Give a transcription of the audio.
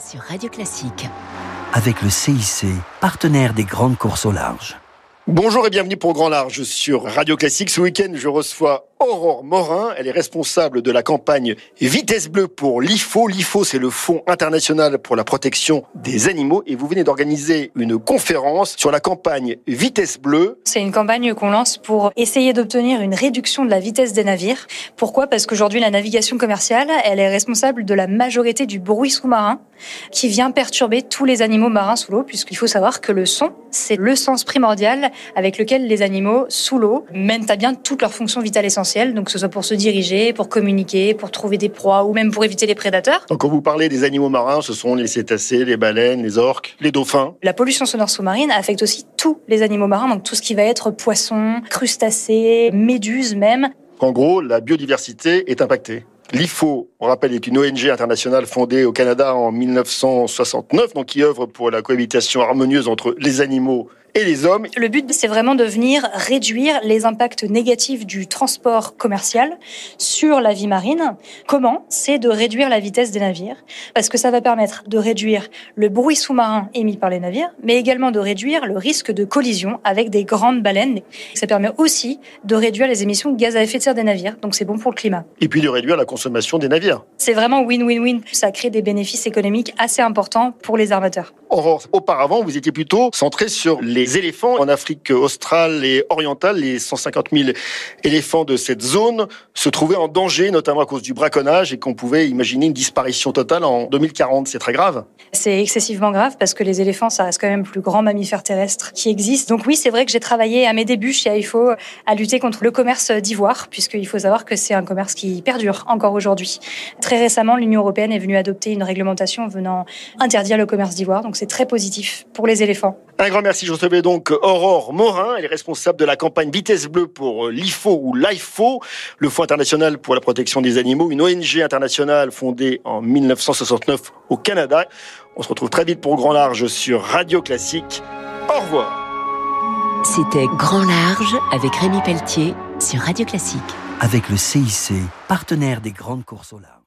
sur Radio Classique. Avec le CIC, partenaire des grandes courses au large. Bonjour et bienvenue pour Grand Large sur Radio Classique. Ce week-end, je reçois Aurore Morin. Elle est responsable de la campagne Vitesse Bleue pour l'IFO. L'IFO, c'est le Fonds international pour la protection des animaux. Et vous venez d'organiser une conférence sur la campagne Vitesse Bleue. C'est une campagne qu'on lance pour essayer d'obtenir une réduction de la vitesse des navires. Pourquoi? Parce qu'aujourd'hui, la navigation commerciale, elle est responsable de la majorité du bruit sous-marin qui vient perturber tous les animaux marins sous l'eau, puisqu'il faut savoir que le son, c'est le sens primordial avec lequel les animaux sous l'eau mènent à bien toutes leurs fonctions vitales essentielles, donc que ce soit pour se diriger, pour communiquer, pour trouver des proies ou même pour éviter les prédateurs. Donc quand vous parlez des animaux marins, ce sont les cétacés, les baleines, les orques, les dauphins. La pollution sonore sous-marine affecte aussi tous les animaux marins, donc tout ce qui va être poissons, crustacés, méduses même. En gros, la biodiversité est impactée. L'IFO, on rappelle, est une ONG internationale fondée au Canada en 1969, donc qui œuvre pour la cohabitation harmonieuse entre les animaux et les hommes. Le but, c'est vraiment de venir réduire les impacts négatifs du transport commercial sur la vie marine. Comment? C'est de réduire la vitesse des navires, parce que ça va permettre de réduire le bruit sous-marin émis par les navires, mais également de réduire le risque de collision avec des grandes baleines. Ça permet aussi de réduire les émissions de gaz à effet de serre des navires, donc c'est bon pour le climat. Et puis de réduire la consommation des navires. C'est vraiment win-win-win. Ça crée des bénéfices économiques assez importants pour les armateurs. Aurore, auparavant, vous étiez plutôt centré sur les éléphants en Afrique australe et orientale. Les 150 000 éléphants de cette zone se trouvaient en danger, notamment à cause du braconnage, et qu'on pouvait imaginer une disparition totale en 2040. C'est très grave. C'est excessivement grave parce que les éléphants, ça reste quand même le plus grand mammifère terrestre qui existe. Donc oui, c'est vrai que j'ai travaillé à mes débuts chez AIFO à lutter contre le commerce d'ivoire, puisqu'il faut savoir que c'est un commerce qui perdure encore aujourd'hui. Très récemment, l'Union européenne est venue adopter une réglementation venant interdire le commerce d'ivoire. Donc c'est très positif pour les éléphants. Un grand merci. Je recevais donc Aurore Morin. Elle est responsable de la campagne Vitesse Bleue pour l'IFO ou l'IFO, le Fonds international pour la protection des animaux, une ONG internationale fondée en 1969 au Canada. On se retrouve très vite pour Grand Large sur Radio Classique. Au revoir. C'était Grand Large avec Rémi Pelletier sur Radio Classique. Avec le CIC, partenaire des grandes courses au large.